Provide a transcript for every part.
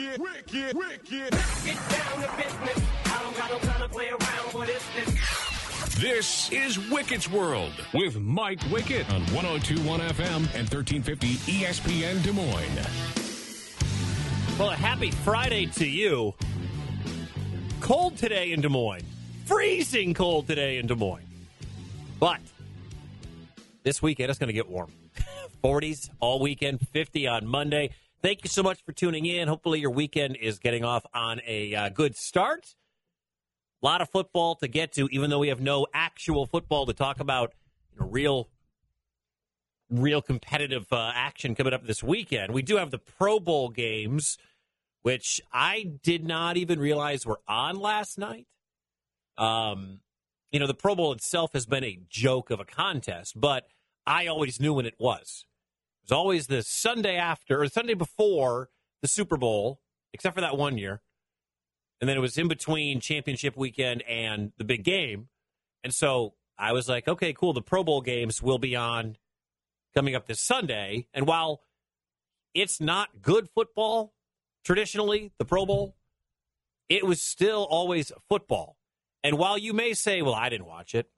wicked, wicked, wicked. Get down to business. I don't got no time to play around with this. This is Wicked's World with Mike Wicket on 1021 FM and 1350 ESPN Des Moines. Well, a happy Friday to you. Cold today in Des Moines. Freezing cold today in Des Moines. But this weekend it's going to get warm. 40s all weekend, 50 on Monday. Thank you so much for tuning in. Hopefully, your weekend is getting off on a uh, good start. A lot of football to get to, even though we have no actual football to talk about. You know, real, real competitive uh, action coming up this weekend. We do have the Pro Bowl games, which I did not even realize were on last night. Um, you know, the Pro Bowl itself has been a joke of a contest, but I always knew when it was. Was always the Sunday after or Sunday before the Super Bowl, except for that one year. And then it was in between championship weekend and the big game. And so I was like, okay, cool. The Pro Bowl games will be on coming up this Sunday. And while it's not good football traditionally, the Pro Bowl, it was still always football. And while you may say, well, I didn't watch it,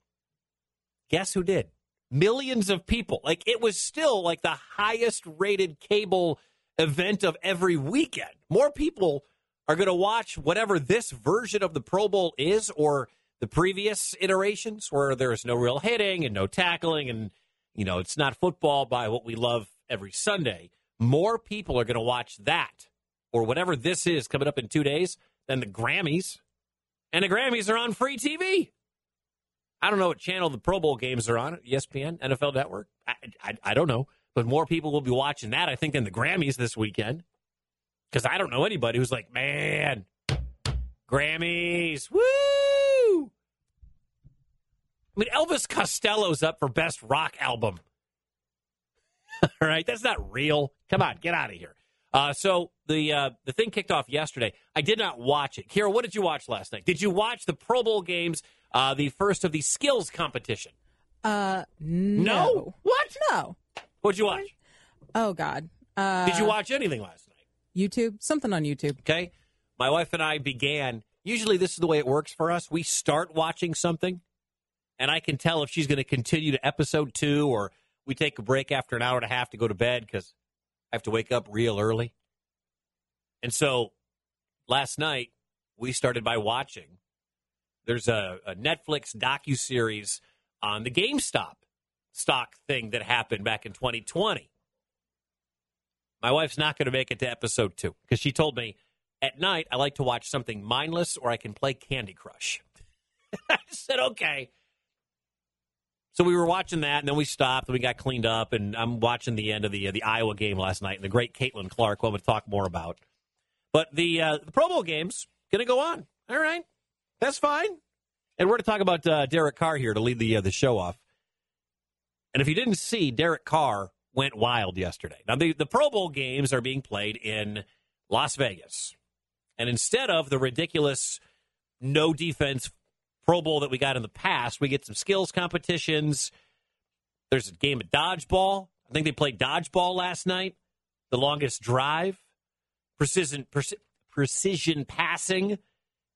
guess who did? Millions of people. Like it was still like the highest rated cable event of every weekend. More people are going to watch whatever this version of the Pro Bowl is or the previous iterations where there's no real hitting and no tackling and you know, it's not football by what we love every Sunday. More people are going to watch that or whatever this is coming up in 2 days than the Grammys. And the Grammys are on free TV. I don't know what channel the Pro Bowl games are on. ESPN, NFL Network. I, I, I don't know, but more people will be watching that. I think than the Grammys this weekend. Because I don't know anybody who's like, man, Grammys, woo! I mean, Elvis Costello's up for best rock album. All right, that's not real. Come on, get out of here. Uh, so the uh, the thing kicked off yesterday. I did not watch it. Kira, what did you watch last night? Did you watch the Pro Bowl games, uh, the first of the skills competition? Uh, no. No? What? No. What'd you watch? Oh God. Uh, Did you watch anything last night? YouTube? Something on YouTube. Okay. My wife and I began. Usually, this is the way it works for us. We start watching something, and I can tell if she's going to continue to episode two, or we take a break after an hour and a half to go to bed because I have to wake up real early. And so, last night we started by watching. There's a, a Netflix docu series on the GameStop stock thing that happened back in 2020. My wife's not going to make it to episode two because she told me at night I like to watch something mindless or I can play Candy Crush. I said, okay. So we were watching that, and then we stopped, and we got cleaned up, and I'm watching the end of the uh, the Iowa game last night, and the great Caitlin Clark, going to talk more about. But the uh, the Pro Bowl game's going to go on. All right, that's fine. And we're going to talk about uh, Derek Carr here to lead the uh, the show off. And if you didn't see, Derek Carr went wild yesterday. Now, the, the Pro Bowl games are being played in Las Vegas. And instead of the ridiculous no defense Pro Bowl that we got in the past, we get some skills competitions. There's a game of dodgeball. I think they played dodgeball last night. The longest drive, precision, preci- precision passing,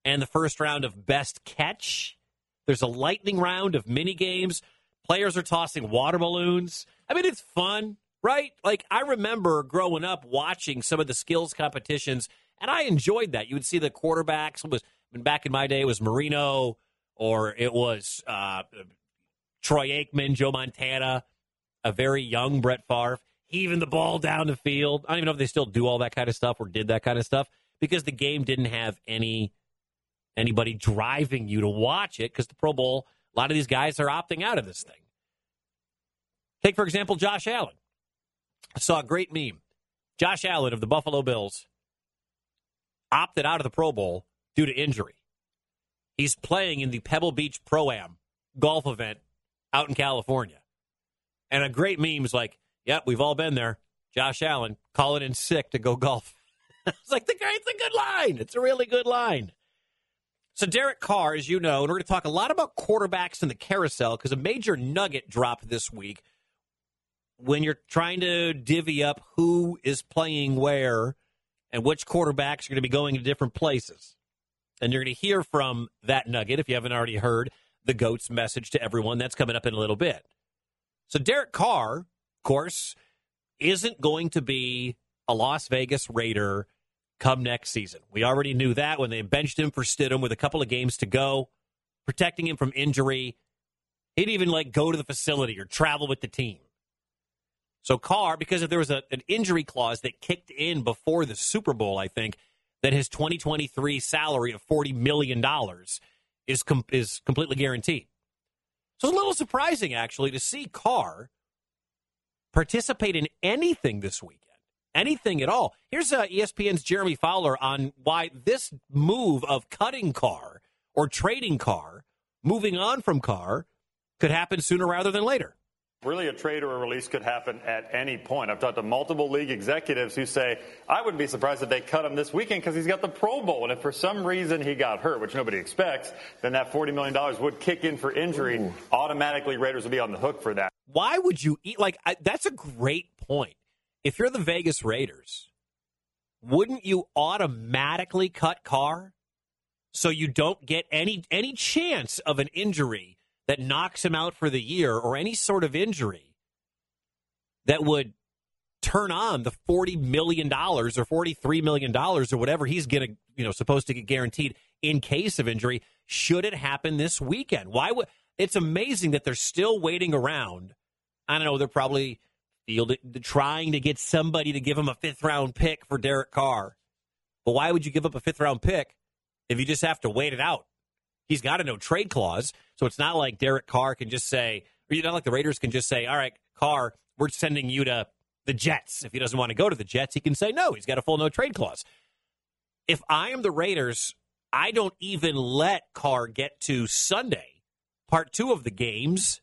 and the first round of best catch. There's a lightning round of mini games. Players are tossing water balloons. I mean, it's fun, right? Like, I remember growing up watching some of the skills competitions, and I enjoyed that. You would see the quarterbacks. It was back in my day, it was Marino or it was uh, Troy Aikman, Joe Montana, a very young Brett Favre, heaving the ball down the field. I don't even know if they still do all that kind of stuff or did that kind of stuff because the game didn't have any anybody driving you to watch it because the Pro Bowl, a lot of these guys are opting out of this thing. Take, for example, Josh Allen. I saw a great meme. Josh Allen of the Buffalo Bills opted out of the Pro Bowl due to injury. He's playing in the Pebble Beach Pro Am golf event out in California. And a great meme is like, yep, we've all been there. Josh Allen calling in sick to go golf. it's like, the it's a good line. It's a really good line. So Derek Carr, as you know, and we're going to talk a lot about quarterbacks in the carousel because a major nugget dropped this week when you're trying to divvy up who is playing where and which quarterbacks are going to be going to different places. And you're going to hear from that nugget, if you haven't already heard, the GOAT's message to everyone. That's coming up in a little bit. So Derek Carr, of course, isn't going to be a Las Vegas Raider come next season. We already knew that when they benched him for Stidham with a couple of games to go, protecting him from injury. He'd even like go to the facility or travel with the team. So Carr, because if there was a, an injury clause that kicked in before the Super Bowl, I think that his 2023 salary of 40 million dollars is com- is completely guaranteed. So it's a little surprising actually to see Carr participate in anything this weekend, anything at all. Here's uh, ESPN's Jeremy Fowler on why this move of cutting Carr or trading Carr, moving on from Carr, could happen sooner rather than later. Really, a trade or a release could happen at any point. I've talked to multiple league executives who say, I wouldn't be surprised if they cut him this weekend because he's got the Pro Bowl. And if for some reason he got hurt, which nobody expects, then that $40 million would kick in for injury. Ooh. Automatically, Raiders would be on the hook for that. Why would you eat? Like, I, that's a great point. If you're the Vegas Raiders, wouldn't you automatically cut Carr so you don't get any any chance of an injury that knocks him out for the year or any sort of injury that would turn on the $40 million or $43 million or whatever he's getting, you know, supposed to get guaranteed in case of injury should it happen this weekend. Why would it's amazing that they're still waiting around. I don't know, they're probably fielding, trying to get somebody to give him a fifth round pick for Derek Carr. But why would you give up a fifth round pick if you just have to wait it out? He's got a no trade clause, so it's not like Derek Carr can just say, or you know, like the Raiders can just say, "All right, Carr, we're sending you to the Jets." If he doesn't want to go to the Jets, he can say no. He's got a full no trade clause. If I am the Raiders, I don't even let Carr get to Sunday, part two of the games,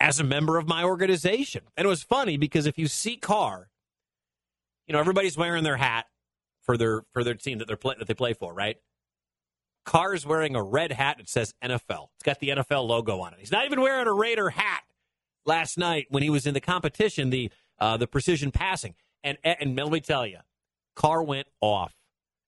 as a member of my organization. And it was funny because if you see Carr, you know everybody's wearing their hat for their for their team that they're play, that they play for, right? Carr's wearing a red hat that says NFL. It's got the NFL logo on it. He's not even wearing a Raider hat last night when he was in the competition, the uh, the precision passing. And and let me tell you, Carr went off.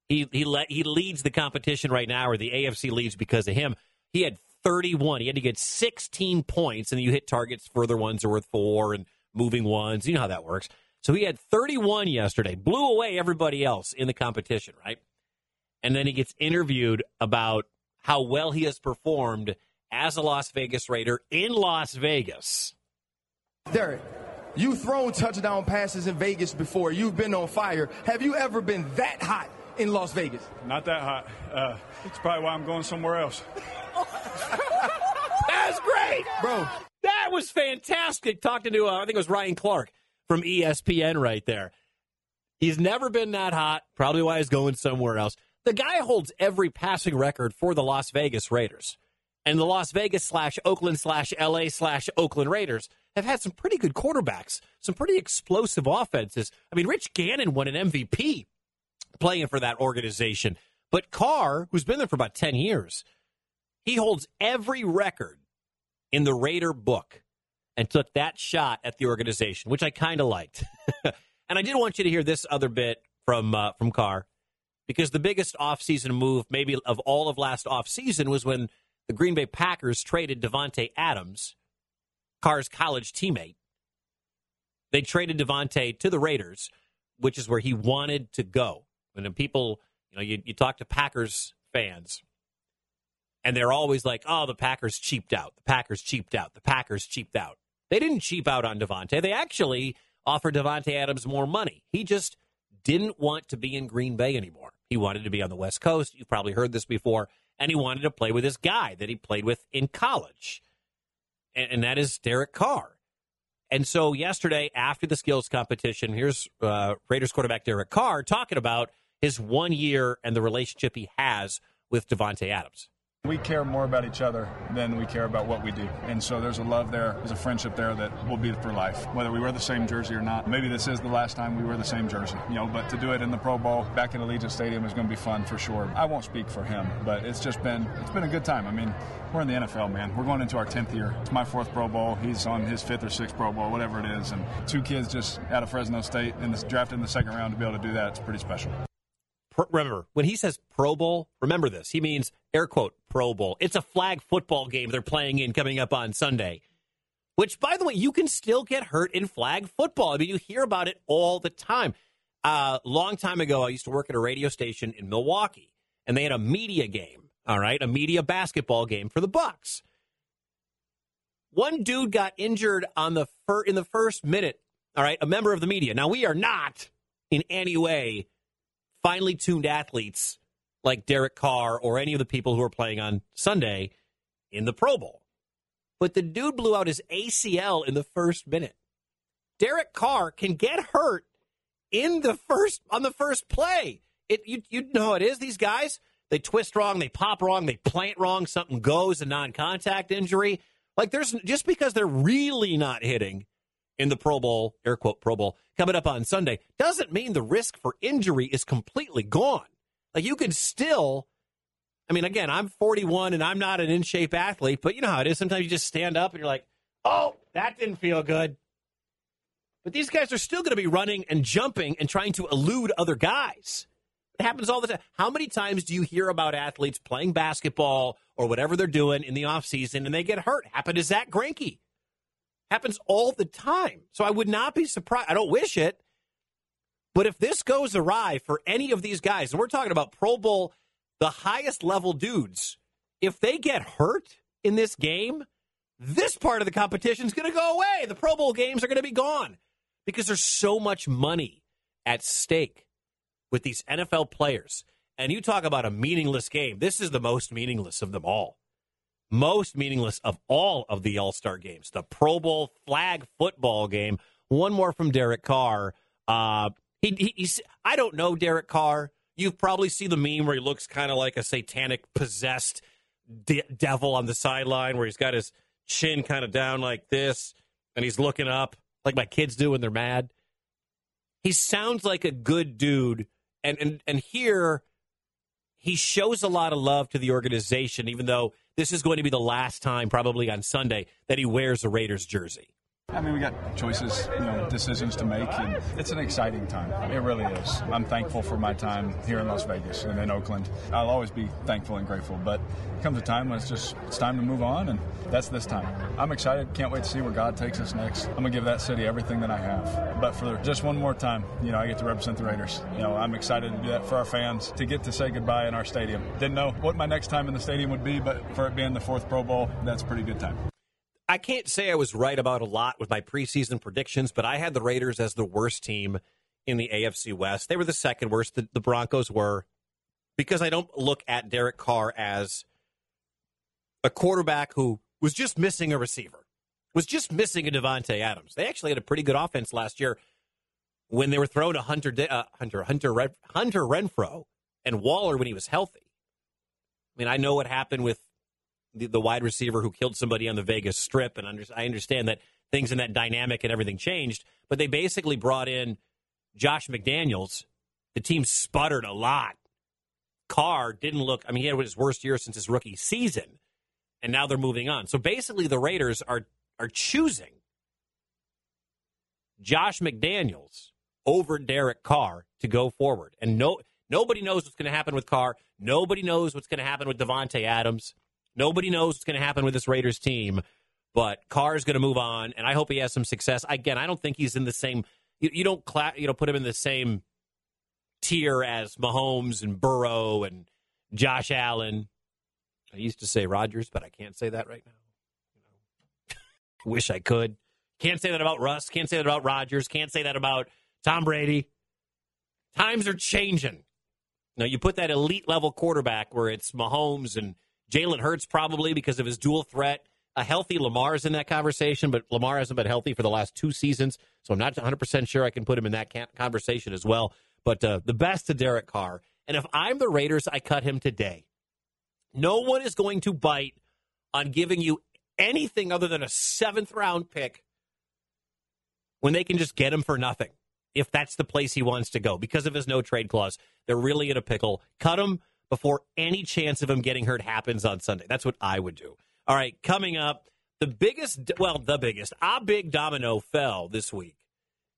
He he let he leads the competition right now, or the AFC leads because of him. He had 31. He had to get 16 points, and you hit targets. Further ones are worth four, and moving ones. You know how that works. So he had 31 yesterday, blew away everybody else in the competition, right? and then he gets interviewed about how well he has performed as a Las Vegas Raider in Las Vegas. Derek, you've thrown touchdown passes in Vegas before. You've been on fire. Have you ever been that hot in Las Vegas? Not that hot. Uh, it's probably why I'm going somewhere else. That's great, bro. That was fantastic. Talking to, uh, I think it was Ryan Clark from ESPN right there. He's never been that hot. Probably why he's going somewhere else. The guy holds every passing record for the Las Vegas Raiders. And the Las Vegas slash Oakland slash LA slash Oakland Raiders have had some pretty good quarterbacks, some pretty explosive offenses. I mean, Rich Gannon won an MVP playing for that organization. But Carr, who's been there for about 10 years, he holds every record in the Raider book and took that shot at the organization, which I kind of liked. and I did want you to hear this other bit from uh, from Carr because the biggest offseason move, maybe of all of last offseason, was when the Green Bay Packers traded Davante Adams, Carr's college teammate. They traded Davante to the Raiders, which is where he wanted to go. And people, you know, you, you talk to Packers fans, and they're always like, oh, the Packers cheaped out. The Packers cheaped out. The Packers cheaped out. They didn't cheap out on Davante. They actually offered Davante Adams more money. He just didn't want to be in Green Bay anymore. He wanted to be on the West Coast. You've probably heard this before. And he wanted to play with this guy that he played with in college. And, and that is Derek Carr. And so yesterday, after the skills competition, here's uh, Raiders quarterback Derek Carr talking about his one year and the relationship he has with Davante Adams. We care more about each other than we care about what we do. And so there's a love there, there's a friendship there that will be for life, whether we wear the same jersey or not. Maybe this is the last time we wear the same jersey, you know, but to do it in the Pro Bowl back in Allegiant Stadium is going to be fun for sure. I won't speak for him, but it's just been it's been a good time. I mean, we're in the NFL, man. We're going into our 10th year. It's my fourth Pro Bowl. He's on his fifth or sixth Pro Bowl, whatever it is. And two kids just out of Fresno State and drafted in the second round to be able to do that, it's pretty special remember when he says Pro Bowl, remember this. He means air quote Pro Bowl. It's a flag football game they're playing in coming up on Sunday. Which, by the way, you can still get hurt in flag football. I mean, you hear about it all the time. A uh, long time ago, I used to work at a radio station in Milwaukee, and they had a media game. All right, a media basketball game for the Bucks. One dude got injured on the fir- in the first minute. All right, a member of the media. Now we are not in any way finely tuned athletes like Derek Carr or any of the people who are playing on Sunday in the Pro Bowl. But the dude blew out his ACL in the first minute. Derek Carr can get hurt in the first on the first play. It you you know how it is. These guys they twist wrong, they pop wrong, they plant wrong, something goes, a non-contact injury. Like there's just because they're really not hitting in the Pro Bowl, air quote Pro Bowl, coming up on Sunday, doesn't mean the risk for injury is completely gone. Like you could still, I mean, again, I'm 41 and I'm not an in shape athlete, but you know how it is. Sometimes you just stand up and you're like, oh, that didn't feel good. But these guys are still going to be running and jumping and trying to elude other guys. It happens all the time. How many times do you hear about athletes playing basketball or whatever they're doing in the offseason and they get hurt? Happened to Zack Greinke. Happens all the time. So I would not be surprised. I don't wish it. But if this goes awry for any of these guys, and we're talking about Pro Bowl, the highest level dudes, if they get hurt in this game, this part of the competition is going to go away. The Pro Bowl games are going to be gone because there's so much money at stake with these NFL players. And you talk about a meaningless game. This is the most meaningless of them all most meaningless of all of the All Star games, the Pro Bowl flag football game. One more from Derek Carr. Uh, he, he, he's, I don't know Derek Carr. You've probably seen the meme where he looks kind of like a satanic possessed de- devil on the sideline, where he's got his chin kind of down like this, and he's looking up like my kids do when they're mad. He sounds like a good dude, and and and here he shows a lot of love to the organization, even though this is going to be the last time, probably on Sunday, that he wears a Raiders jersey. I mean, we got choices, you know, decisions to make, and it's an exciting time. It really is. I'm thankful for my time here in Las Vegas and in Oakland. I'll always be thankful and grateful, but comes a time when it's just it's time to move on, and that's this time. I'm excited. Can't wait to see where God takes us next. I'm gonna give that city everything that I have. But for just one more time, you know, I get to represent the Raiders. You know, I'm excited to do that for our fans to get to say goodbye in our stadium. Didn't know what my next time in the stadium would be, but for it being the fourth Pro Bowl, that's a pretty good time. I can't say I was right about a lot with my preseason predictions, but I had the Raiders as the worst team in the AFC West. They were the second worst. The, the Broncos were because I don't look at Derek Carr as a quarterback who was just missing a receiver, was just missing a Davante Adams. They actually had a pretty good offense last year when they were throwing to Hunter uh, Hunter Hunter Hunter Renfrow and Waller when he was healthy. I mean, I know what happened with the, the wide receiver who killed somebody on the Vegas Strip, and under, I understand that things in that dynamic and everything changed. But they basically brought in Josh McDaniels. The team sputtered a lot. Carr didn't look. I mean, he had his worst year since his rookie season, and now they're moving on. So basically, the Raiders are are choosing Josh McDaniels over Derek Carr to go forward, and no nobody knows what's going to happen with Carr. Nobody knows what's going to happen with Davante Adams. Nobody knows what's going to happen with this Raiders team, but Carr is going to move on, and I hope he has some success. Again, I don't think he's in the same. You, you don't cla- you know put him in the same tier as Mahomes and Burrow and Josh Allen. I used to say Rodgers, but I can't say that right now. Wish I could. Can't say that about Russ. Can't say that about Rodgers. Can't say that about Tom Brady. Times are changing. Now you put that elite level quarterback where it's Mahomes and Jalen Hurts probably because of his dual threat. A healthy Lamar is in that conversation, but Lamar hasn't been healthy for the last two seasons, so I'm not 100% sure I can put him in that conversation as well. But uh, the best to Derek Carr. And if I'm the Raiders, I cut him today. No one is going to bite on giving you anything other than a seventh round pick when they can just get him for nothing if that's the place he wants to go because of his no trade clause. They're really in a pickle. Cut him before any chance of him getting hurt happens on Sunday. That's what I would do. All right, coming up, the biggest, well, the biggest, a big domino fell this week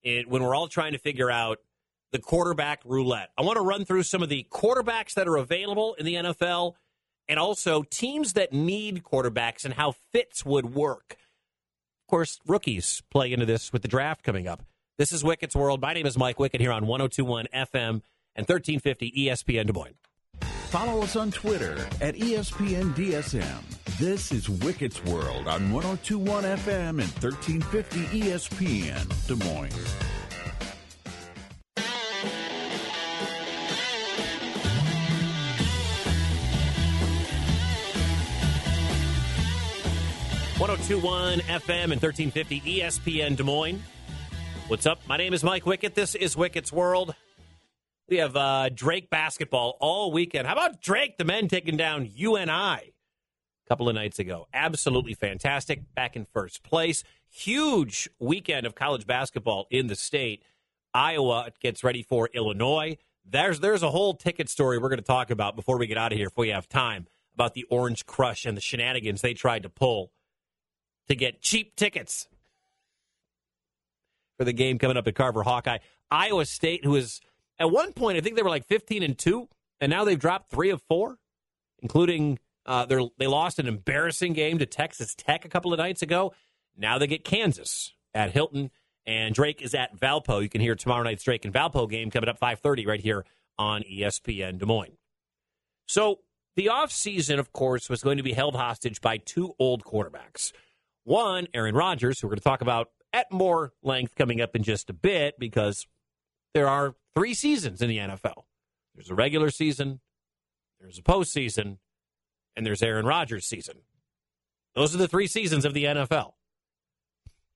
it, when we're all trying to figure out the quarterback roulette. I want to run through some of the quarterbacks that are available in the NFL and also teams that need quarterbacks and how fits would work. Of course, rookies play into this with the draft coming up. This is Wickett's World. My name is Mike Wickett here on 1021 FM and 1350 ESPN Des Moines. Follow us on Twitter at ESPNDSM. This is Wicket's World on 1021 FM and 1350 ESPN Des Moines. One zero two one FM and 1350 ESPN Des Moines. What's up? My name is Mike Wickett. This is Wickett's World. We have uh, Drake basketball all weekend. How about Drake, the men taking down UNI a couple of nights ago? Absolutely fantastic. Back in first place. Huge weekend of college basketball in the state. Iowa gets ready for Illinois. There's there's a whole ticket story we're going to talk about before we get out of here if we have time about the Orange Crush and the shenanigans they tried to pull to get cheap tickets for the game coming up at Carver Hawkeye. Iowa State, who is at one point, I think they were like 15 and 2, and now they've dropped three of four, including uh, they lost an embarrassing game to Texas Tech a couple of nights ago. Now they get Kansas at Hilton, and Drake is at Valpo. You can hear tomorrow night's Drake and Valpo game coming up 5:30 right here on ESPN Des Moines. So the offseason, of course, was going to be held hostage by two old quarterbacks. One, Aaron Rodgers, who we're going to talk about at more length coming up in just a bit because there are three seasons in the NFL. There's a regular season, there's a postseason, and there's Aaron Rodgers' season. Those are the three seasons of the NFL.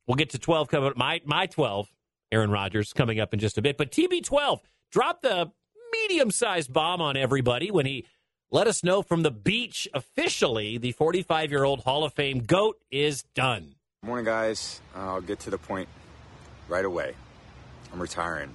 We'll get to 12 coming up. My, my 12, Aaron Rodgers, coming up in just a bit. But TB12 dropped the medium sized bomb on everybody when he let us know from the beach officially the 45 year old Hall of Fame GOAT is done. Morning, guys. I'll get to the point right away. I'm retiring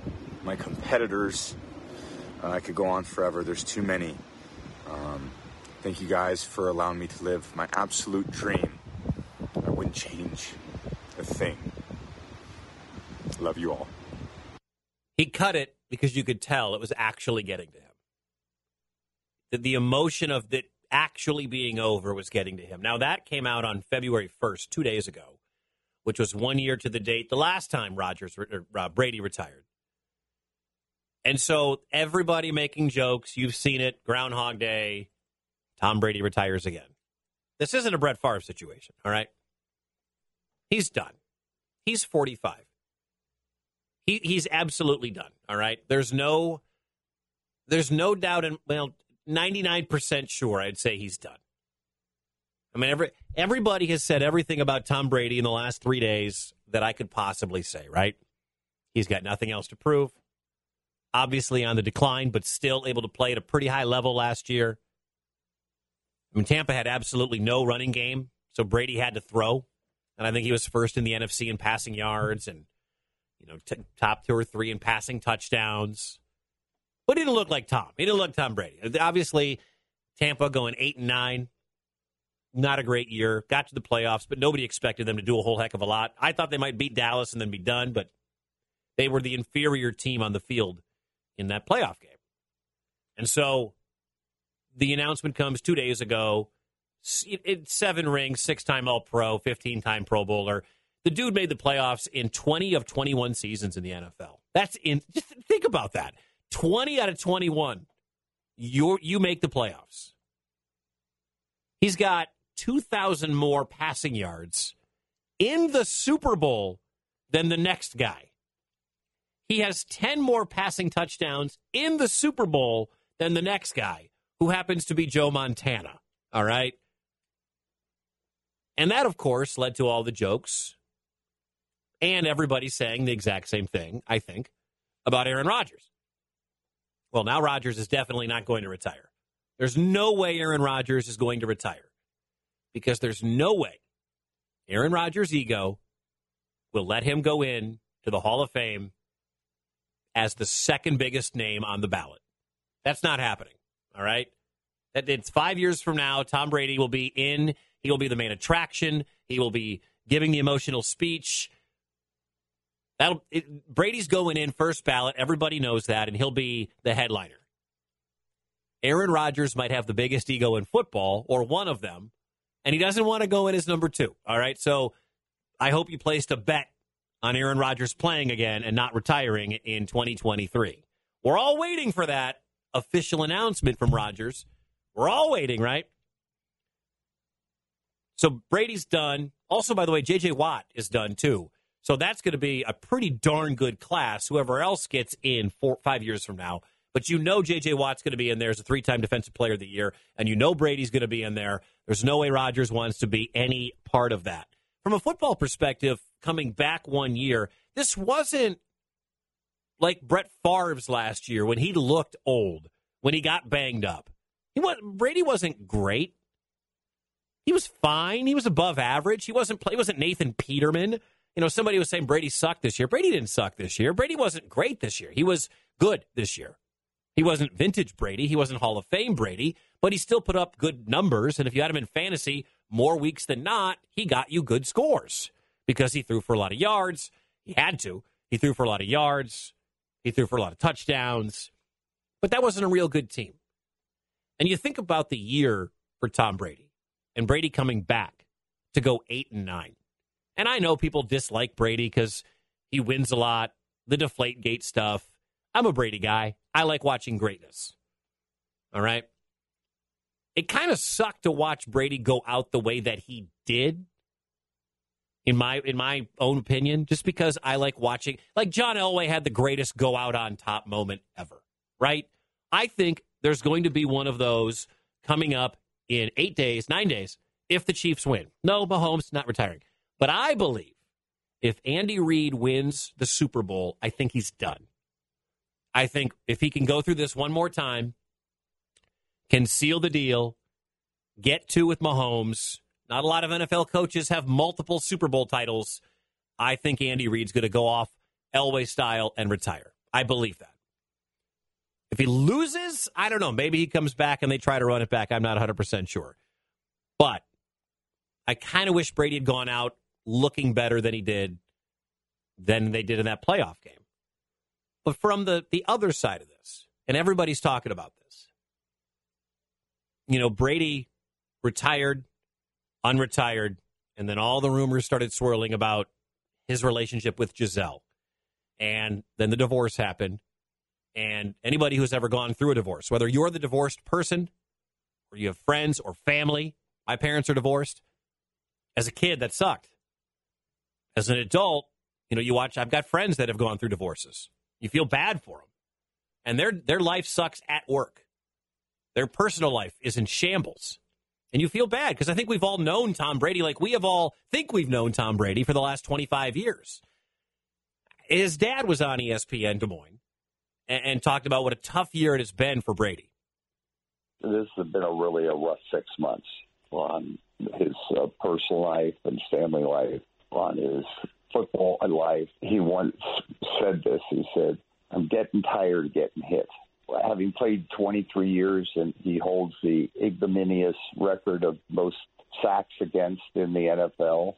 my competitors. Uh, I could go on forever. There's too many. Um, thank you guys for allowing me to live my absolute dream. I wouldn't change a thing. Love you all. He cut it because you could tell it was actually getting to him. That the emotion of it actually being over was getting to him. Now, that came out on February 1st, two days ago, which was one year to the date the last time Rodgers, or, uh, Brady retired. And so everybody making jokes, you've seen it, Groundhog Day, Tom Brady retires again. This isn't a Brett Favre situation, all right? He's done. He's 45. He he's absolutely done, all right? There's no there's no doubt in well, 99% sure I'd say he's done. I mean every everybody has said everything about Tom Brady in the last 3 days that I could possibly say, right? He's got nothing else to prove obviously on the decline, but still able to play at a pretty high level last year. I mean, Tampa had absolutely no running game, so Brady had to throw, and I think he was first in the NFC in passing yards and you know t- top two or three in passing touchdowns. But he didn't look like Tom. He didn't look Tom Brady. Obviously, Tampa going eight and nine. Not a great year. Got to the playoffs, but nobody expected them to do a whole heck of a lot. I thought they might beat Dallas and then be done, but they were the inferior team on the field in that playoff game. And so the announcement comes two days ago. Seven rings, six time All Pro, 15 time Pro Bowler. The dude made the playoffs in 20 of 21 seasons in the NFL. That's in, just think about that. 20 out of 21. you you make the playoffs. He's got 2,000 more passing yards in the Super Bowl than the next guy. He has 10 more passing touchdowns in the Super Bowl than the next guy, who happens to be Joe Montana. All right. And that, of course, led to all the jokes and everybody saying the exact same thing, I think, about Aaron Rodgers. Well, now Rodgers is definitely not going to retire. There's no way Aaron Rodgers is going to retire because there's no way Aaron Rodgers' ego will let him go in to the Hall of Fame as the second biggest name on the ballot. That's not happening. All right. That it's five years from now. Tom Brady will be in. He will be the main attraction. He will be giving the emotional speech. That'll it, Brady's going in first ballot. Everybody knows that, and he'll be the headliner. Aaron Rodgers might have the biggest ego in football, or one of them, and he doesn't want to go in as number two. All right, so I hope you placed a bet on Aaron Rodgers playing again and not retiring in 2023. We're all waiting for that official announcement from Rodgers. We're all waiting, right? So Brady's done. Also, by the way, J.J. Watt is done too. So that's going to be a pretty darn good class. Whoever else gets in four, five years from now. But you know J.J. Watt's going to be in there as a three-time Defensive Player of the Year, and you know Brady's going to be in there. There's no way Rodgers wants to be any part of that. From a football perspective, coming back one year, this wasn't like Brett Favre's last year when he looked old, when he got banged up. He was, Brady wasn't great. He was fine. He was above average. He wasn't he wasn't Nathan Peterman. You know, somebody was saying Brady sucked this year. Brady didn't suck this year. Brady wasn't great this year. He was good this year. He wasn't vintage Brady. He wasn't Hall of Fame Brady, but he still put up good numbers. And if you had him in fantasy more weeks than not, he got you good scores because he threw for a lot of yards. He had to. He threw for a lot of yards. He threw for a lot of touchdowns. But that wasn't a real good team. And you think about the year for Tom Brady and Brady coming back to go 8 and 9. And I know people dislike Brady because he wins a lot, the deflate gate stuff. I'm a Brady guy. I like watching greatness. All right. It kind of sucked to watch Brady go out the way that he did. In my in my own opinion, just because I like watching like John Elway had the greatest go out on top moment ever, right? I think there's going to be one of those coming up in eight days, nine days, if the Chiefs win. No, Mahomes not retiring. But I believe if Andy Reid wins the Super Bowl, I think he's done. I think if he can go through this one more time, can seal the deal, get two with Mahomes. Not a lot of NFL coaches have multiple Super Bowl titles. I think Andy Reid's going to go off Elway style and retire. I believe that. If he loses, I don't know. Maybe he comes back and they try to run it back. I'm not 100% sure. But I kind of wish Brady had gone out looking better than he did than they did in that playoff game. But from the, the other side of this, and everybody's talking about this, you know, Brady retired, unretired, and then all the rumors started swirling about his relationship with Gisele. And then the divorce happened. And anybody who's ever gone through a divorce, whether you're the divorced person or you have friends or family, my parents are divorced. As a kid, that sucked. As an adult, you know, you watch, I've got friends that have gone through divorces. You feel bad for them. And their, their life sucks at work. Their personal life is in shambles. And you feel bad because I think we've all known Tom Brady, like we have all think we've known Tom Brady for the last 25 years. His dad was on ESPN Des Moines and, and talked about what a tough year it has been for Brady. This has been a really a rough six months on his uh, personal life and family life, on his football life. He once said this. He said, "I'm getting tired of getting hit." Having played 23 years, and he holds the ignominious record of most sacks against in the NFL.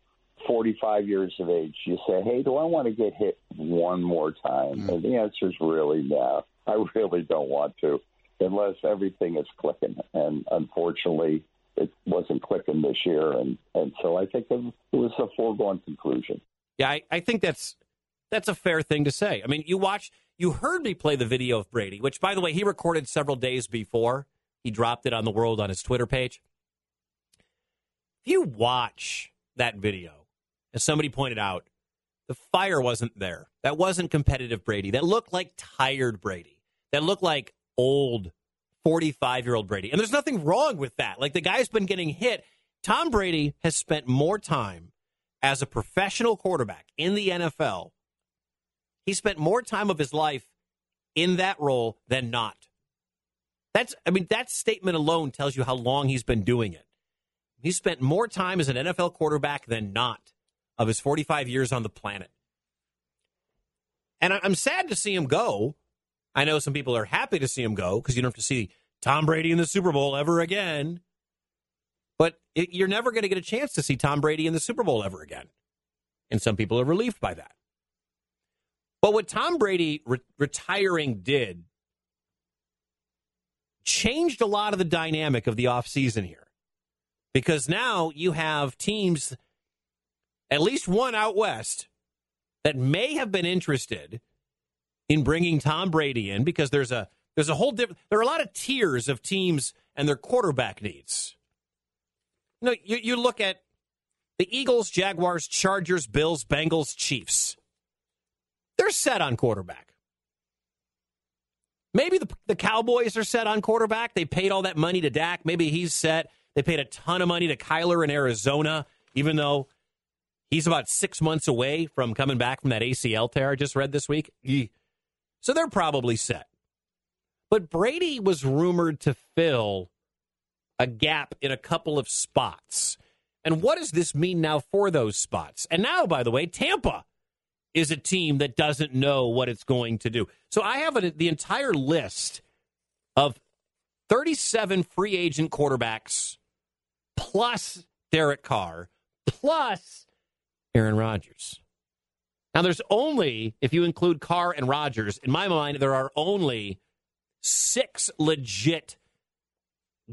45 years of age, you say, hey, do I want to get hit one more time? Hmm. And the answer is really no. I really don't want to, unless everything is clicking. And unfortunately, it wasn't clicking this year. And, and so I think it, it was a foregone conclusion. Yeah, I, I think that's that's a fair thing to say. I mean, you watch You heard me play the video of Brady, which, by the way, he recorded several days before he dropped it on the world on his Twitter page. If you watch that video, as somebody pointed out, the fire wasn't there. That wasn't competitive Brady. That looked like tired Brady. That looked like old 45 year old Brady. And there's nothing wrong with that. Like the guy's been getting hit. Tom Brady has spent more time as a professional quarterback in the NFL. He spent more time of his life in that role than not. That's, I mean, that statement alone tells you how long he's been doing it. He spent more time as an NFL quarterback than not of his 45 years on the planet. And I'm sad to see him go. I know some people are happy to see him go because you don't have to see Tom Brady in the Super Bowl ever again. But it, you're never going to get a chance to see Tom Brady in the Super Bowl ever again. And some people are relieved by that. But what Tom Brady re- retiring did changed a lot of the dynamic of the offseason here. Because now you have teams, at least one out west, that may have been interested in bringing Tom Brady in because there's a there's a whole different there are a lot of tiers of teams and their quarterback needs. You know, you, you look at the Eagles, Jaguars, Chargers, Bills, Bengals, Chiefs. They're set on quarterback. Maybe the, the Cowboys are set on quarterback. They paid all that money to Dak. Maybe he's set. They paid a ton of money to Kyler in Arizona, even though he's about six months away from coming back from that ACL tear I just read this week. So they're probably set. But Brady was rumored to fill a gap in a couple of spots. And what does this mean now for those spots? And now, by the way, Tampa is a team that doesn't know what it's going to do. So I have a, the entire list of 37 free agent quarterbacks plus Derek Carr plus Aaron Rodgers. Now, there's only, if you include Carr and Rodgers, in my mind, there are only six legit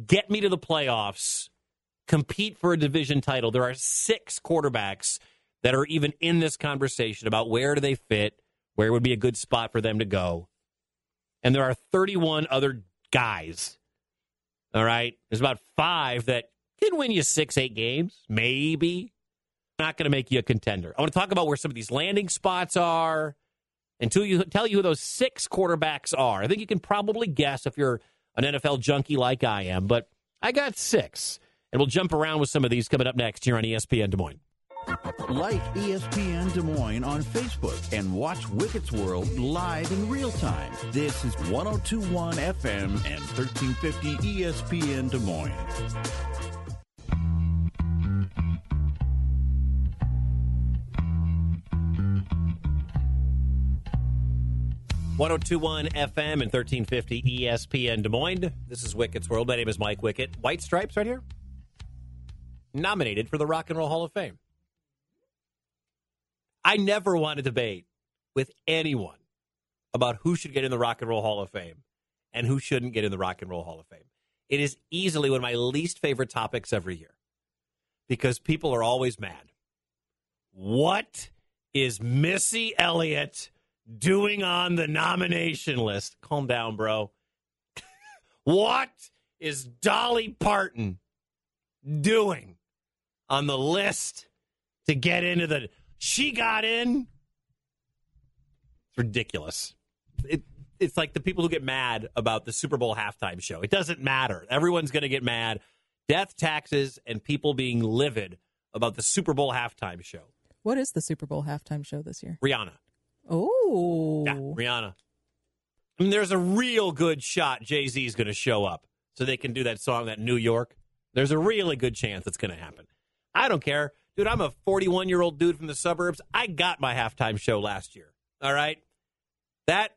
get me to the playoffs, compete for a division title. There are six quarterbacks that are even in this conversation about where do they fit, where would be a good spot for them to go. And there are 31 other guys. All right. There's about five that can win you six, eight games, maybe. Not going to make you a contender. I want to talk about where some of these landing spots are and to you, tell you who those six quarterbacks are. I think you can probably guess if you're an NFL junkie like I am, but I got six. And we'll jump around with some of these coming up next here on ESPN Des Moines. Like ESPN Des Moines on Facebook and watch Wicket's World live in real time. This is 1021 FM and 1350 ESPN Des Moines. 1021 FM and 1350 ESPN Des Moines. This is Wicket's World. My name is Mike Wicket. White Stripes right here. Nominated for the Rock and Roll Hall of Fame. I never want to debate with anyone about who should get in the Rock and Roll Hall of Fame and who shouldn't get in the Rock and Roll Hall of Fame. It is easily one of my least favorite topics every year because people are always mad. What is Missy Elliott doing on the nomination list? Calm down, bro. what is Dolly Parton doing on the list to get into the. She got in? It's ridiculous. It, it's like the people who get mad about the Super Bowl halftime show. It doesn't matter. Everyone's going to get mad. Death, taxes, and people being livid about the Super Bowl halftime show. What is the Super Bowl halftime show this year? Rihanna. Oh, Yeah, Rihanna. I mean, there's a real good shot Jay Z is going to show up so they can do that song, that New York. There's a really good chance it's going to happen. I don't care. Dude, I'm a 41 year old dude from the suburbs. I got my halftime show last year. All right. That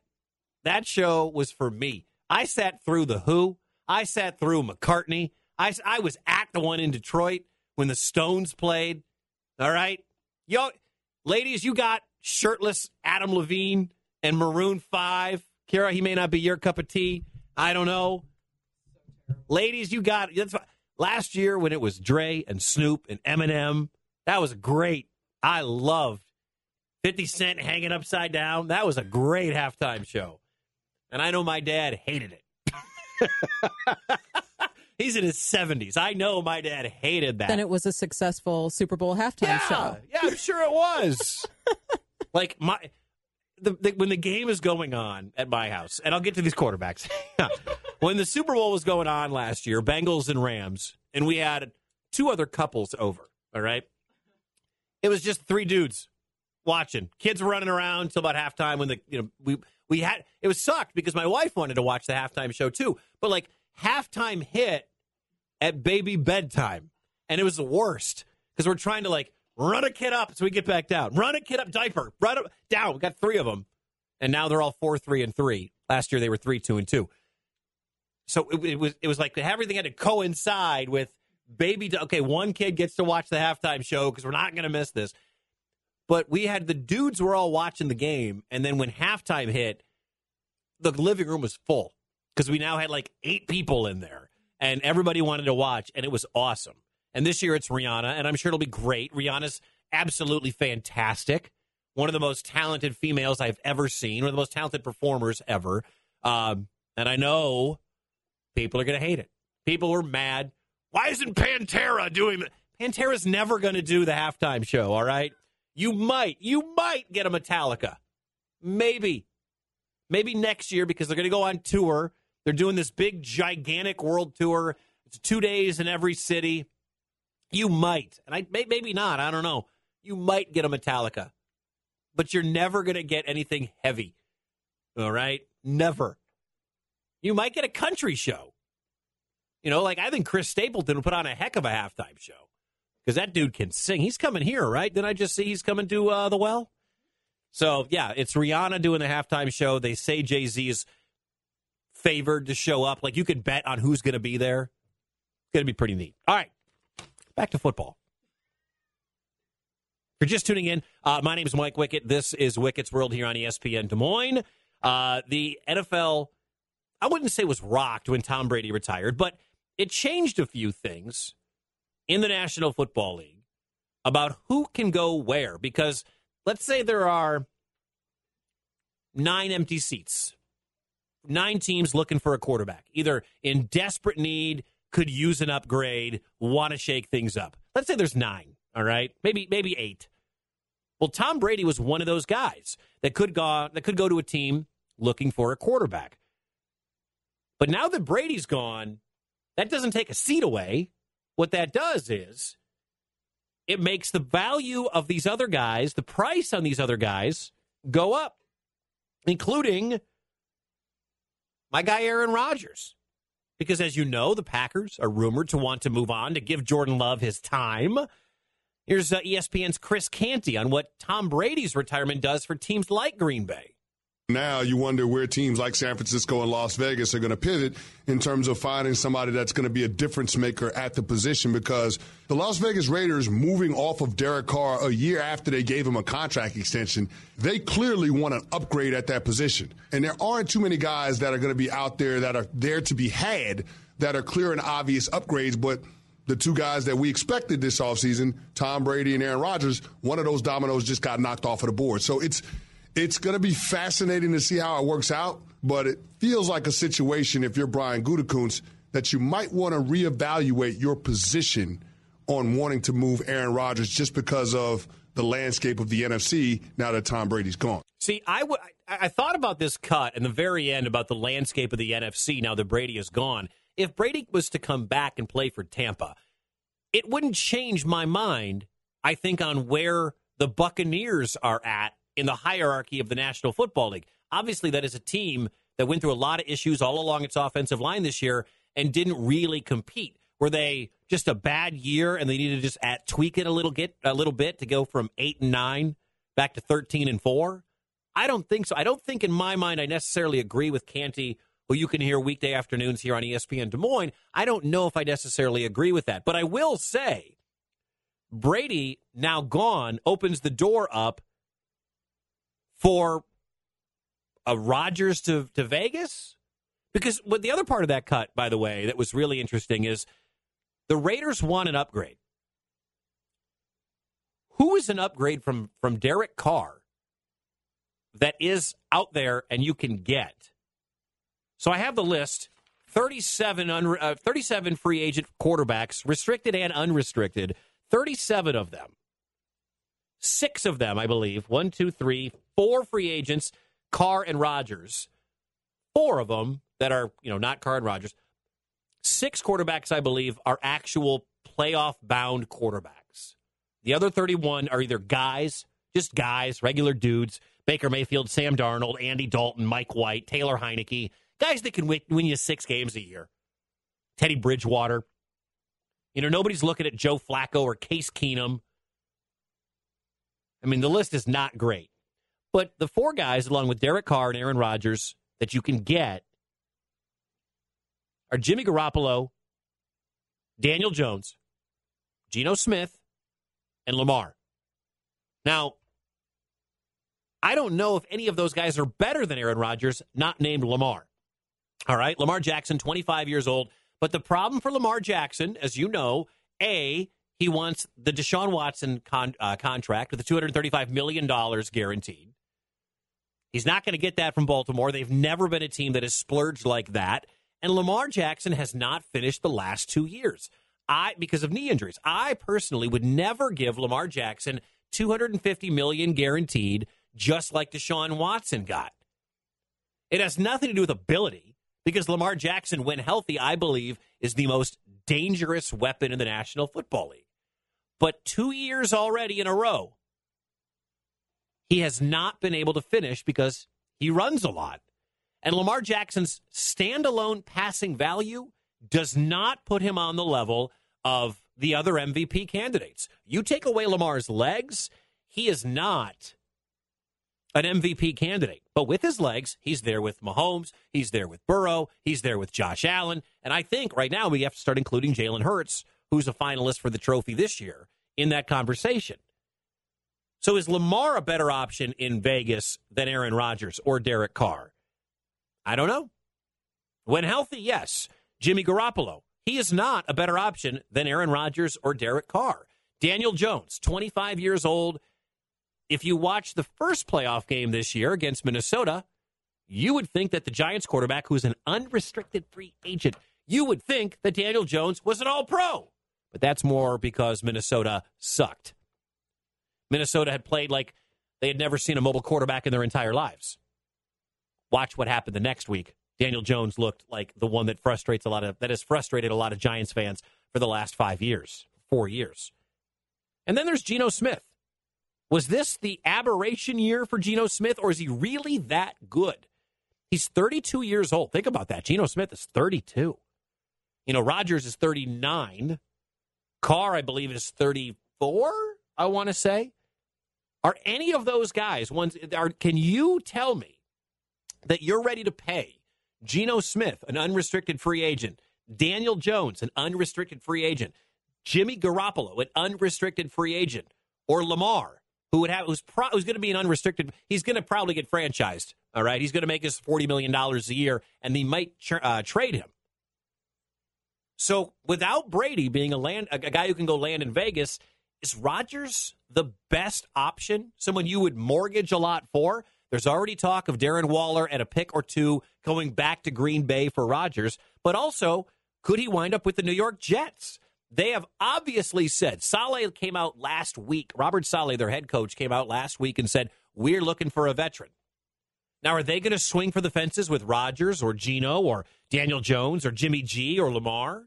that show was for me. I sat through the Who. I sat through McCartney. I, I was at the one in Detroit when the Stones played. All right. Yo, ladies, you got shirtless Adam Levine and Maroon 5. Kara, he may not be your cup of tea. I don't know. Ladies, you got that's last year when it was Dre and Snoop and Eminem. That was great. I loved 50 Cent hanging upside down. That was a great halftime show. And I know my dad hated it. He's in his 70s. I know my dad hated that. Then it was a successful Super Bowl halftime yeah, show. Yeah, I'm sure it was. like my the, the, when the game is going on at my house, and I'll get to these quarterbacks. when the Super Bowl was going on last year, Bengals and Rams, and we had two other couples over. All right, it was just three dudes watching. Kids were running around until about halftime. When the you know we we had it was sucked because my wife wanted to watch the halftime show too, but like halftime hit at baby bedtime, and it was the worst because we're trying to like run a kid up so we get back down, run a kid up diaper, run up down. We got three of them, and now they're all four, three, and three. Last year they were three, two, and two. So it, it was it was like everything had to coincide with baby. Okay, one kid gets to watch the halftime show because we're not going to miss this. But we had the dudes were all watching the game, and then when halftime hit, the living room was full because we now had like eight people in there, and everybody wanted to watch, and it was awesome. And this year it's Rihanna, and I'm sure it'll be great. Rihanna's absolutely fantastic. One of the most talented females I've ever seen, one of the most talented performers ever. Um, and I know people are going to hate it. People were mad. Why isn't Pantera doing that? Pantera's never going to do the halftime show, all right? You might, you might get a Metallica. Maybe. Maybe next year because they're going to go on tour. They're doing this big, gigantic world tour. It's two days in every city. You might, and I may, maybe not. I don't know. You might get a Metallica, but you're never going to get anything heavy. All right, never. You might get a country show. You know, like I think Chris Stapleton will put on a heck of a halftime show because that dude can sing. He's coming here, right? Did I just see he's coming to uh, the well? So yeah, it's Rihanna doing the halftime show. They say Jay Z is favored to show up. Like you could bet on who's going to be there. It's going to be pretty neat. All right, back to football. If you're just tuning in, uh, my name is Mike Wickett. This is Wickett's World here on ESPN Des Moines. Uh, the NFL, I wouldn't say was rocked when Tom Brady retired, but it changed a few things in the National Football League about who can go where. Because let's say there are nine empty seats, nine teams looking for a quarterback, either in desperate need, could use an upgrade, want to shake things up. Let's say there's nine, all right? Maybe maybe eight. Well, Tom Brady was one of those guys that could go that could go to a team looking for a quarterback. But now that Brady's gone, that doesn't take a seat away. What that does is it makes the value of these other guys, the price on these other guys, go up, including my guy Aaron Rodgers. Because as you know, the Packers are rumored to want to move on to give Jordan Love his time. Here's uh, ESPN's Chris Canty on what Tom Brady's retirement does for teams like Green Bay. Now you wonder where teams like San Francisco and Las Vegas are going to pivot in terms of finding somebody that's going to be a difference maker at the position because the Las Vegas Raiders moving off of Derek Carr a year after they gave him a contract extension, they clearly want an upgrade at that position. And there aren't too many guys that are going to be out there that are there to be had that are clear and obvious upgrades, but the two guys that we expected this offseason, Tom Brady and Aaron Rodgers, one of those dominoes just got knocked off of the board. So it's it's going to be fascinating to see how it works out, but it feels like a situation, if you're Brian Gutekunst, that you might want to reevaluate your position on wanting to move Aaron Rodgers just because of the landscape of the NFC now that Tom Brady's gone. See, I, w- I thought about this cut in the very end about the landscape of the NFC now that Brady is gone. If Brady was to come back and play for Tampa, it wouldn't change my mind, I think, on where the Buccaneers are at in the hierarchy of the National Football League. Obviously, that is a team that went through a lot of issues all along its offensive line this year and didn't really compete. Were they just a bad year and they needed to just at, tweak it a little get a little bit to go from eight and nine back to thirteen and four? I don't think so. I don't think in my mind I necessarily agree with Canty, who you can hear weekday afternoons here on ESPN Des Moines. I don't know if I necessarily agree with that, but I will say Brady now gone opens the door up for a Rodgers to, to Vegas? Because what the other part of that cut, by the way, that was really interesting is the Raiders want an upgrade. Who is an upgrade from from Derek Carr that is out there and you can get. So I have the list 37, un, uh, 37 free agent quarterbacks, restricted and unrestricted, 37 of them. Six of them, I believe, one, two, three, four free agents, Carr and Rodgers. Four of them that are, you know, not Carr and Rodgers. Six quarterbacks, I believe, are actual playoff bound quarterbacks. The other 31 are either guys, just guys, regular dudes, Baker Mayfield, Sam Darnold, Andy Dalton, Mike White, Taylor Heinicke, guys that can win, win you six games a year. Teddy Bridgewater. You know, nobody's looking at Joe Flacco or Case Keenum. I mean, the list is not great. But the four guys, along with Derek Carr and Aaron Rodgers, that you can get are Jimmy Garoppolo, Daniel Jones, Geno Smith, and Lamar. Now, I don't know if any of those guys are better than Aaron Rodgers, not named Lamar. All right, Lamar Jackson, 25 years old. But the problem for Lamar Jackson, as you know, A, he wants the Deshaun Watson con- uh, contract with the $235 million guaranteed. He's not going to get that from Baltimore. They've never been a team that has splurged like that. And Lamar Jackson has not finished the last two years. I because of knee injuries. I personally would never give Lamar Jackson 250 million guaranteed just like Deshaun Watson got. It has nothing to do with ability because Lamar Jackson when healthy I believe is the most dangerous weapon in the National Football League. But 2 years already in a row he has not been able to finish because he runs a lot. And Lamar Jackson's standalone passing value does not put him on the level of the other MVP candidates. You take away Lamar's legs, he is not an MVP candidate. But with his legs, he's there with Mahomes, he's there with Burrow, he's there with Josh Allen. And I think right now we have to start including Jalen Hurts, who's a finalist for the trophy this year, in that conversation. So is Lamar a better option in Vegas than Aaron Rodgers or Derek Carr? I don't know. When healthy, yes. Jimmy Garoppolo, he is not a better option than Aaron Rodgers or Derek Carr. Daniel Jones, 25 years old. If you watch the first playoff game this year against Minnesota, you would think that the Giants quarterback, who's an unrestricted free agent, you would think that Daniel Jones was an all pro. But that's more because Minnesota sucked. Minnesota had played like they had never seen a mobile quarterback in their entire lives. Watch what happened the next week. Daniel Jones looked like the one that frustrates a lot of that has frustrated a lot of Giants fans for the last five years, four years. And then there's Geno Smith. Was this the aberration year for Geno Smith, or is he really that good? He's 32 years old. Think about that. Geno Smith is 32. You know, Rodgers is 39. Carr, I believe, is 34, I want to say. Are any of those guys ones are can you tell me that you're ready to pay Geno Smith, an unrestricted free agent, Daniel Jones, an unrestricted free agent, Jimmy Garoppolo, an unrestricted free agent, or Lamar, who would have who's, pro, who's going to be an unrestricted. He's going to probably get franchised. All right, he's going to make us forty million dollars a year, and they might uh, trade him. So without Brady being a land a guy who can go land in Vegas, is Rodgers the best option? Someone you would mortgage a lot for? There's already talk of Darren Waller at a pick or two going back to Green Bay for Rodgers, but also could he wind up with the New York Jets? They have obviously said Saleh came out last week. Robert Saleh, their head coach, came out last week and said, We're looking for a veteran. Now, are they going to swing for the fences with Rodgers or Geno or Daniel Jones or Jimmy G or Lamar?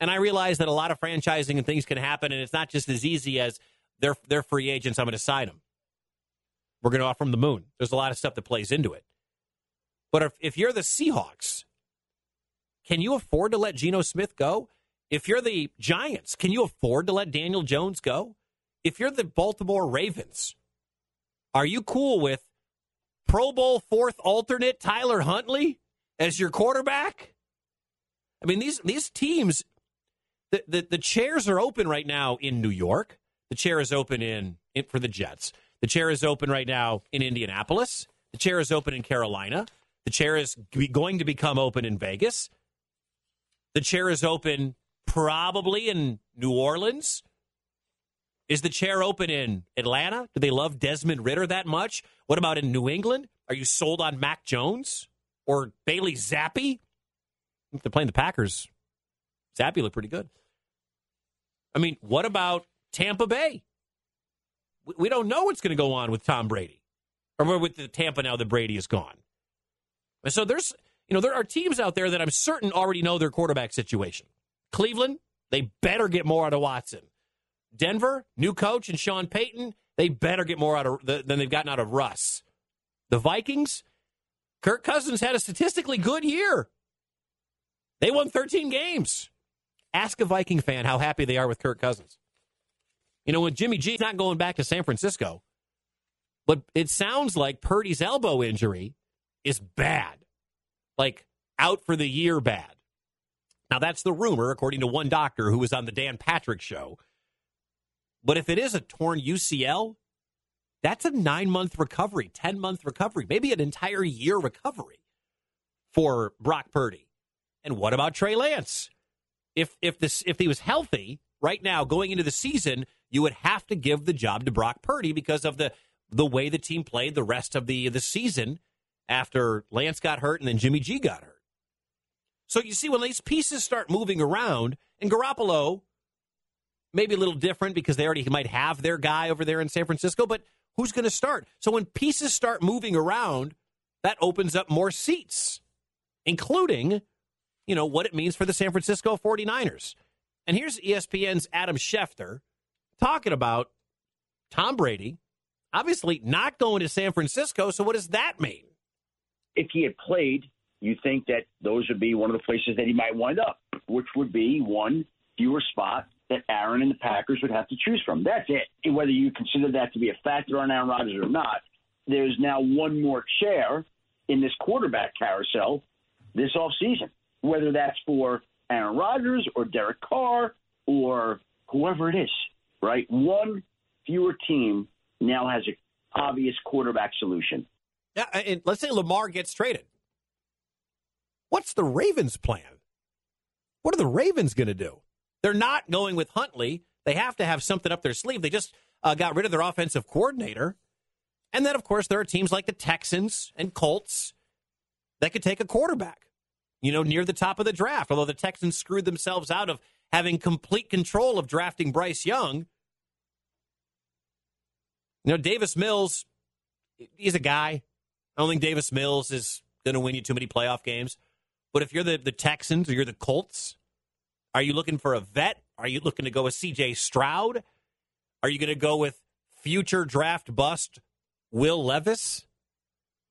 And I realize that a lot of franchising and things can happen, and it's not just as easy as they're, they're free agents, I'm going to sign them. We're going to offer them the moon. There's a lot of stuff that plays into it. But if, if you're the Seahawks, can you afford to let Geno Smith go? If you're the Giants, can you afford to let Daniel Jones go? If you're the Baltimore Ravens, are you cool with Pro Bowl fourth alternate Tyler Huntley as your quarterback? I mean, these these teams, the, the, the chairs are open right now in New York. The chair is open in, in for the Jets. The chair is open right now in Indianapolis. The chair is open in Carolina. The chair is going to become open in Vegas. The chair is open probably in New Orleans. Is the chair open in Atlanta? Do they love Desmond Ridder that much? What about in New England? Are you sold on Mac Jones or Bailey Zappe? If they're playing the Packers, Zappe looked pretty good. I mean, what about Tampa Bay? We- don't know what's going to go on with Tom Brady or with the Tampa now that Brady is gone. And so there's, you know, there are teams out there that I'm certain already know their quarterback situation. Cleveland, they better get more out of Watson. Denver, new coach and Sean Payton, they better get more out of than they've gotten out of Russ. The Vikings, Kirk Cousins had a statistically good year. They won 13 games. Ask a Viking fan how happy they are with Kirk Cousins. You know, when Jimmy G's not going back to San Francisco, but it sounds like Purdy's elbow injury is bad. Like out for the year bad. Now, that's the rumor, according to one doctor who was on the Dan Patrick show. But if it is a torn UCL, that's a nine month recovery, 10 month recovery, maybe an entire year recovery for Brock Purdy. And what about Trey Lance? If if this if he was healthy right now going into the season, you would have to give the job to Brock Purdy because of the the way the team played the rest of the the season after Lance got hurt and then Jimmy G got hurt. So you see when these pieces start moving around, and Garoppolo maybe a little different because they already might have their guy over there in San Francisco, but who's going to start? So when pieces start moving around, that opens up more seats, including, you know, what it means for the San Francisco 49ers. And here's ESPN's Adam Schefter talking about Tom Brady, obviously not going to San Francisco. So what does that mean? if he had played, you think that those would be one of the places that he might wind up, which would be one fewer spot that Aaron and the Packers would have to choose from. That's it. And whether you consider that to be a factor on Aaron Rodgers or not, there's now one more chair in this quarterback carousel this offseason, whether that's for Aaron Rodgers or Derek Carr or whoever it is, right? One fewer team now has an obvious quarterback solution. Yeah, and let's say Lamar gets traded. What's the Ravens' plan? What are the Ravens going to do? They're not going with Huntley. They have to have something up their sleeve. They just uh, got rid of their offensive coordinator. And then, of course, there are teams like the Texans and Colts that could take a quarterback, you know, near the top of the draft. Although the Texans screwed themselves out of having complete control of drafting Bryce Young. You know, Davis Mills, he's a guy. I don't think Davis Mills is going to win you too many playoff games. But if you're the, the Texans or you're the Colts, are you looking for a vet? Are you looking to go with CJ Stroud? Are you going to go with future draft bust Will Levis,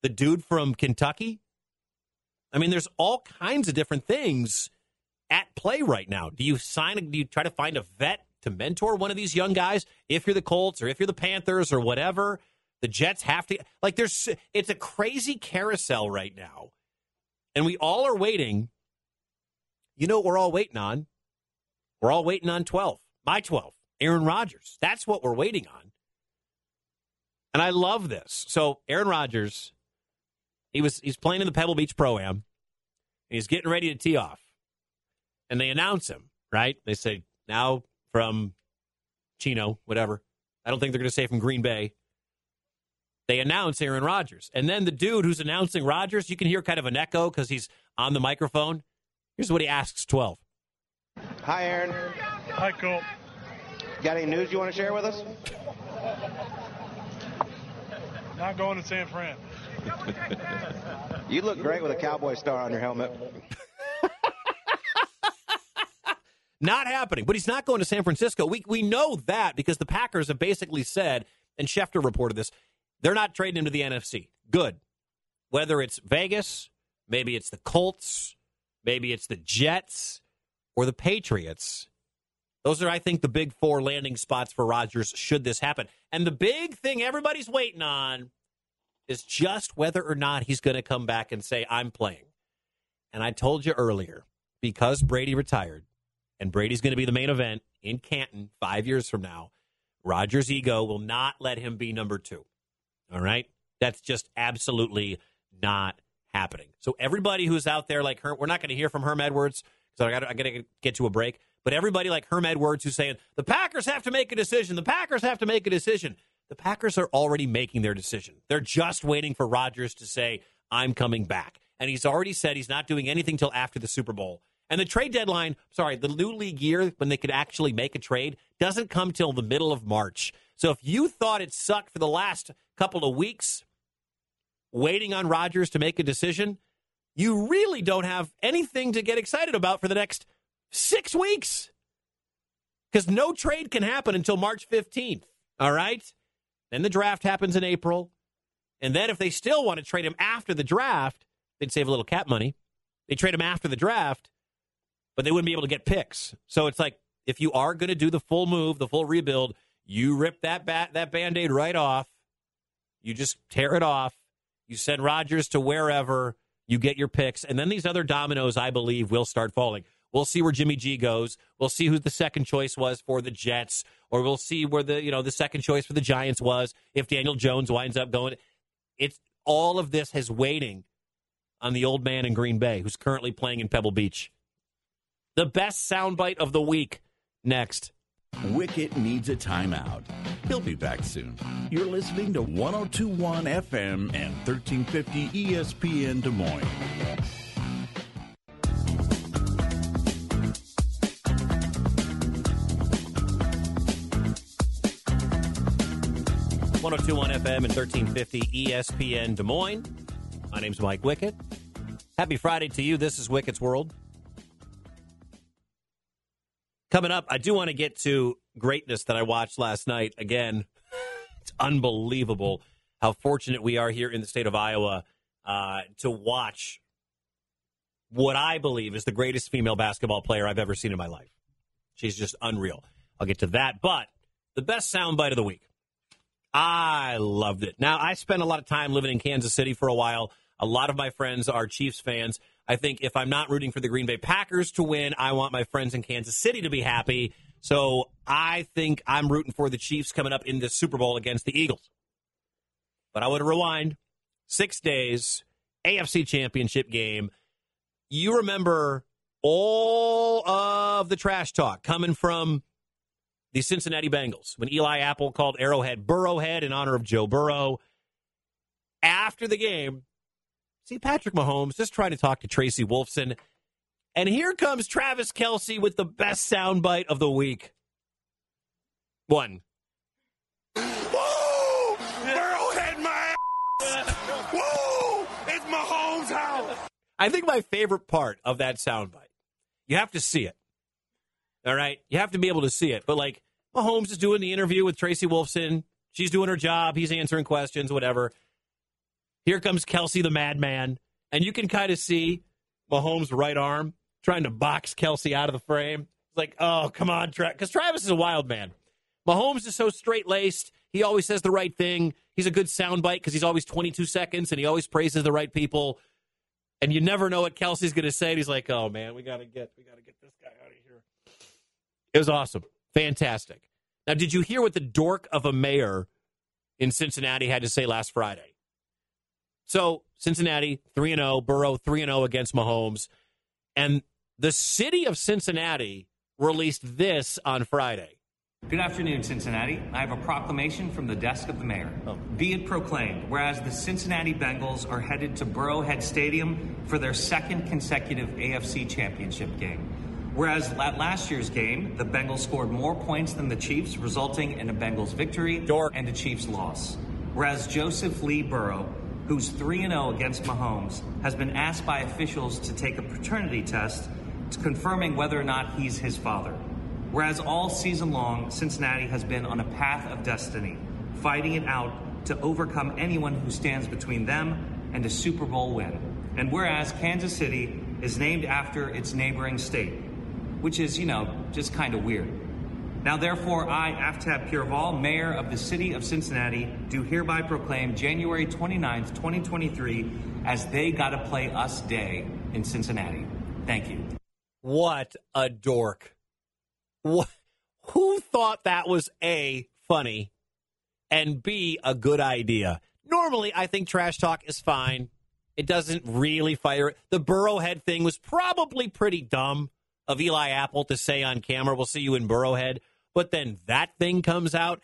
the dude from Kentucky? I mean, there's all kinds of different things at play right now. Do you sign? Do you try to find a vet to mentor one of these young guys? If you're the Colts or if you're the Panthers or whatever, the Jets have to like. There's it's a crazy carousel right now, and we all are waiting. You know what we're all waiting on? We're all waiting on twelve. My twelve, Aaron Rodgers. That's what we're waiting on. And I love this. So Aaron Rodgers, he was he's playing in the Pebble Beach Pro Am. He's getting ready to tee off. And they announce him, right? They say, now from Chico, whatever. I don't think they're going to say from Green Bay. They announce Aaron Rodgers. And then the dude who's announcing Rodgers, you can hear kind of an echo because he's on the microphone. Here's what he asks 12. Hi, Aaron. Hi, Colt. Got any news you want to share with us? Not going to San Fran. You look great with a cowboy star on your helmet. Not happening. But he's not going to San Francisco. We we know that because the Packers have basically said, and Schefter reported this, they're not trading him to the NFC. Good. Whether it's Vegas, maybe it's the Colts, maybe it's the Jets, or the Patriots. Those are, I think, the big four landing spots for Rodgers should this happen. And the big thing everybody's waiting on is just whether or not he's going to come back and say, I'm playing. And I told you earlier, because Brady retired, and Brady's going to be the main event in Canton five years from now, Rodgers' ego will not let him be number two. All right? That's just absolutely not happening. So everybody who's out there like Herm, we're not going to hear from Herm Edwards because I got I got to get to a break. But everybody like Herm Edwards who's saying the Packers have to make a decision. The Packers have to make a decision. The Packers are already making their decision. They're just waiting for Rodgers to say I'm coming back. And he's already said he's not doing anything till after the Super Bowl. And the trade deadline, sorry, the new league year when they could actually make a trade doesn't come till the middle of March. So if you thought it sucked for the last couple of weeks waiting on Rodgers to make a decision, you really don't have anything to get excited about for the next six weeks. Because no trade can happen until March 15th. All right? Then the draft happens in April. And then if they still want to trade him after the draft, they'd save a little cap money. They trade him after the draft, but they wouldn't be able to get picks. So it's like if you are going to do the full move, the full rebuild, you rip that bat that band-aid right off. You just tear it off. You send Rodgers to wherever, you get your picks, and then these other dominoes, I believe, will start falling. We'll see where Jimmy G goes. We'll see who the second choice was for the Jets, or we'll see where the you know the second choice for the Giants was if Daniel Jones winds up going. It's all of this has waiting on the old man in Green Bay who's currently playing in Pebble Beach. The best soundbite of the week next. Wickett needs a timeout. He'll be back soon. You're listening to 1021 FM and 1350 ESPN Des Moines. One zero two one FM and thirteen fifty ESPN Des Moines. My name's Mike Wickett. Happy Friday to you. This is Wickett's World. Coming up, I do want to get to greatness that I watched last night. Again, it's unbelievable how fortunate we are here in the state of Iowa uh, to watch what I believe is the greatest female basketball player I've ever seen in my life. She's just unreal. I'll get to that. But the best soundbite of the week. I loved it. Now, I spent a lot of time living in Kansas City for a while. A lot of my friends are Chiefs fans. I think if I'm not rooting for the Green Bay Packers to win, I want my friends in Kansas City to be happy. So I think I'm rooting for the Chiefs coming up in the Super Bowl against the Eagles. But I would rewind six days, AFC Championship game. You remember all of the trash talk coming from the Cincinnati Bengals when Eli Apple called Arrowhead Burrowhead in honor of Joe Burrow. After the game, see Patrick Mahomes just trying to talk to Tracy Wolfson. And here comes Travis Kelce with the best soundbite of the week. One. Woo! Burrowhead my ass! Woo! It's Mahomes' house! I think my favorite part of that soundbite, you have to see it. All right? You have to be able to see it. But like, Mahomes is doing the interview with Tracy Wolfson. She's doing her job. He's answering questions, whatever. Here comes Kelce the madman. And you can kind of see Mahomes' right arm trying to box Kelce out of the frame. It's like, oh, come on, Travis. Because Travis is a wild man. Mahomes is so straight laced. He always says the right thing. He's a good soundbite because he's always 22 seconds and he always praises the right people. And you never know what Kelce's going to say. And he's like, oh, man, we got to get, we got to get this guy out of here. It was awesome. Fantastic. Now, did you hear what the dork of a mayor in Cincinnati had to say last Friday? So, Cincinnati 3 0, Burrow 3 0 against Mahomes. And the city of Cincinnati released this on Friday. Good afternoon, Cincinnati. I have a proclamation from the desk of the mayor. Oh. Be it proclaimed, whereas the Cincinnati Bengals are headed to Burrowhead Stadium for their second consecutive AFC Championship game. Whereas at last year's game, the Bengals scored more points than the Chiefs, resulting in a Bengals victory and a Chiefs loss. Whereas Joseph Lee Burrow, who's 3 0 against Mahomes, has been asked by officials to take a paternity test to confirming whether or not he's his father. Whereas all season long, Cincinnati has been on a path of destiny, fighting it out to overcome anyone who stands between them and a Super Bowl win. And whereas Kansas City is named after its neighboring state, which is, you know, just kind of weird. Now, therefore, I, Aftab Pureval, Mayor of the City of Cincinnati, do hereby proclaim January 29th, 2023, as They Gotta Play Us Day in Cincinnati. Thank you. What a dork. What, who thought that was A, funny, and B, a good idea? Normally, I think trash talk is fine. It doesn't really fire. The Burrowhead thing was probably pretty dumb. Of Eli Apple to say on camera, we'll see you in Burrowhead. But then that thing comes out.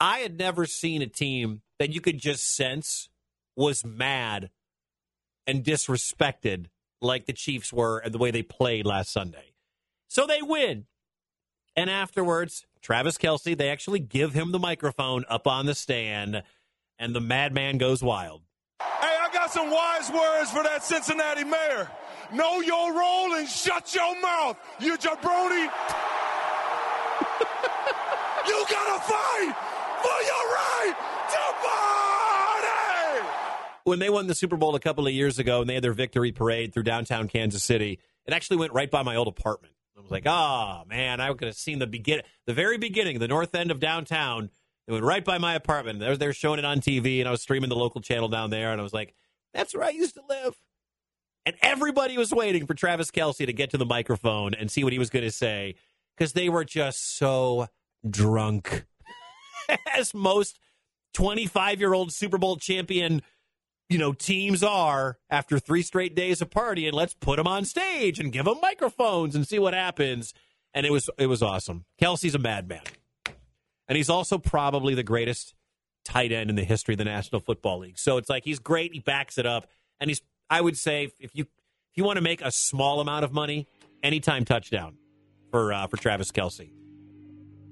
I had never seen a team that you could just sense was mad and disrespected like the Chiefs were and the way they played last Sunday. So they win. And afterwards, Travis Kelce, they actually give him the microphone up on the stand, and the madman goes wild. Hey, I got some wise words for that Cincinnati mayor. Know your role and shut your mouth, you jabroni. you gotta fight for your right to party. When they won the Super Bowl a couple of years ago and they had their victory parade through downtown Kansas City, it actually went right by my old apartment. I was like, oh man, I could have seen the begin, the very beginning, the north end of downtown. It went right by my apartment. They they were showing it on TV, and I was streaming the local channel down there, and I was like, that's where I used to live. And everybody was waiting for Travis Kelce to get to the microphone and see what he was going to say because they were just so drunk. As most 25 year old Super Bowl champion, you know, teams are after three straight days of partying. Let's put them on stage and give them microphones and see what happens. And it was it was awesome. Kelce's a madman, and he's also probably the greatest tight end in the history of the National Football League. So it's like he's great. He backs it up, and he's. I would say if you if you want to make a small amount of money, anytime touchdown for uh, for Travis Kelce.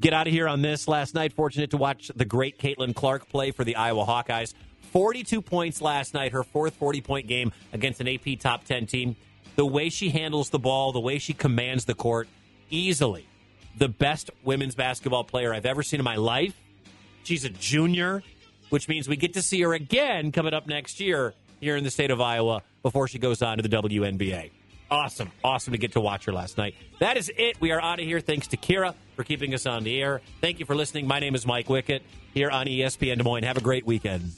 Get out of here on this last night. Fortunate to watch the great Caitlin Clark play for the Iowa Hawkeyes. 42 points last night, her fourth 40 point game against an AP top 10 team. The way she handles the ball, the way she commands the court, easily the best women's basketball player I've ever seen in my life. She's a junior, which means we get to see her again coming up next year here in the state of Iowa before she goes on to the WNBA. Awesome. Awesome to get to watch her last night. That is it. We are out of here. Thanks to Kira for keeping us on the air. Thank you for listening. My name is Mike Wickett here on ESPN Des Moines. Have a great weekend.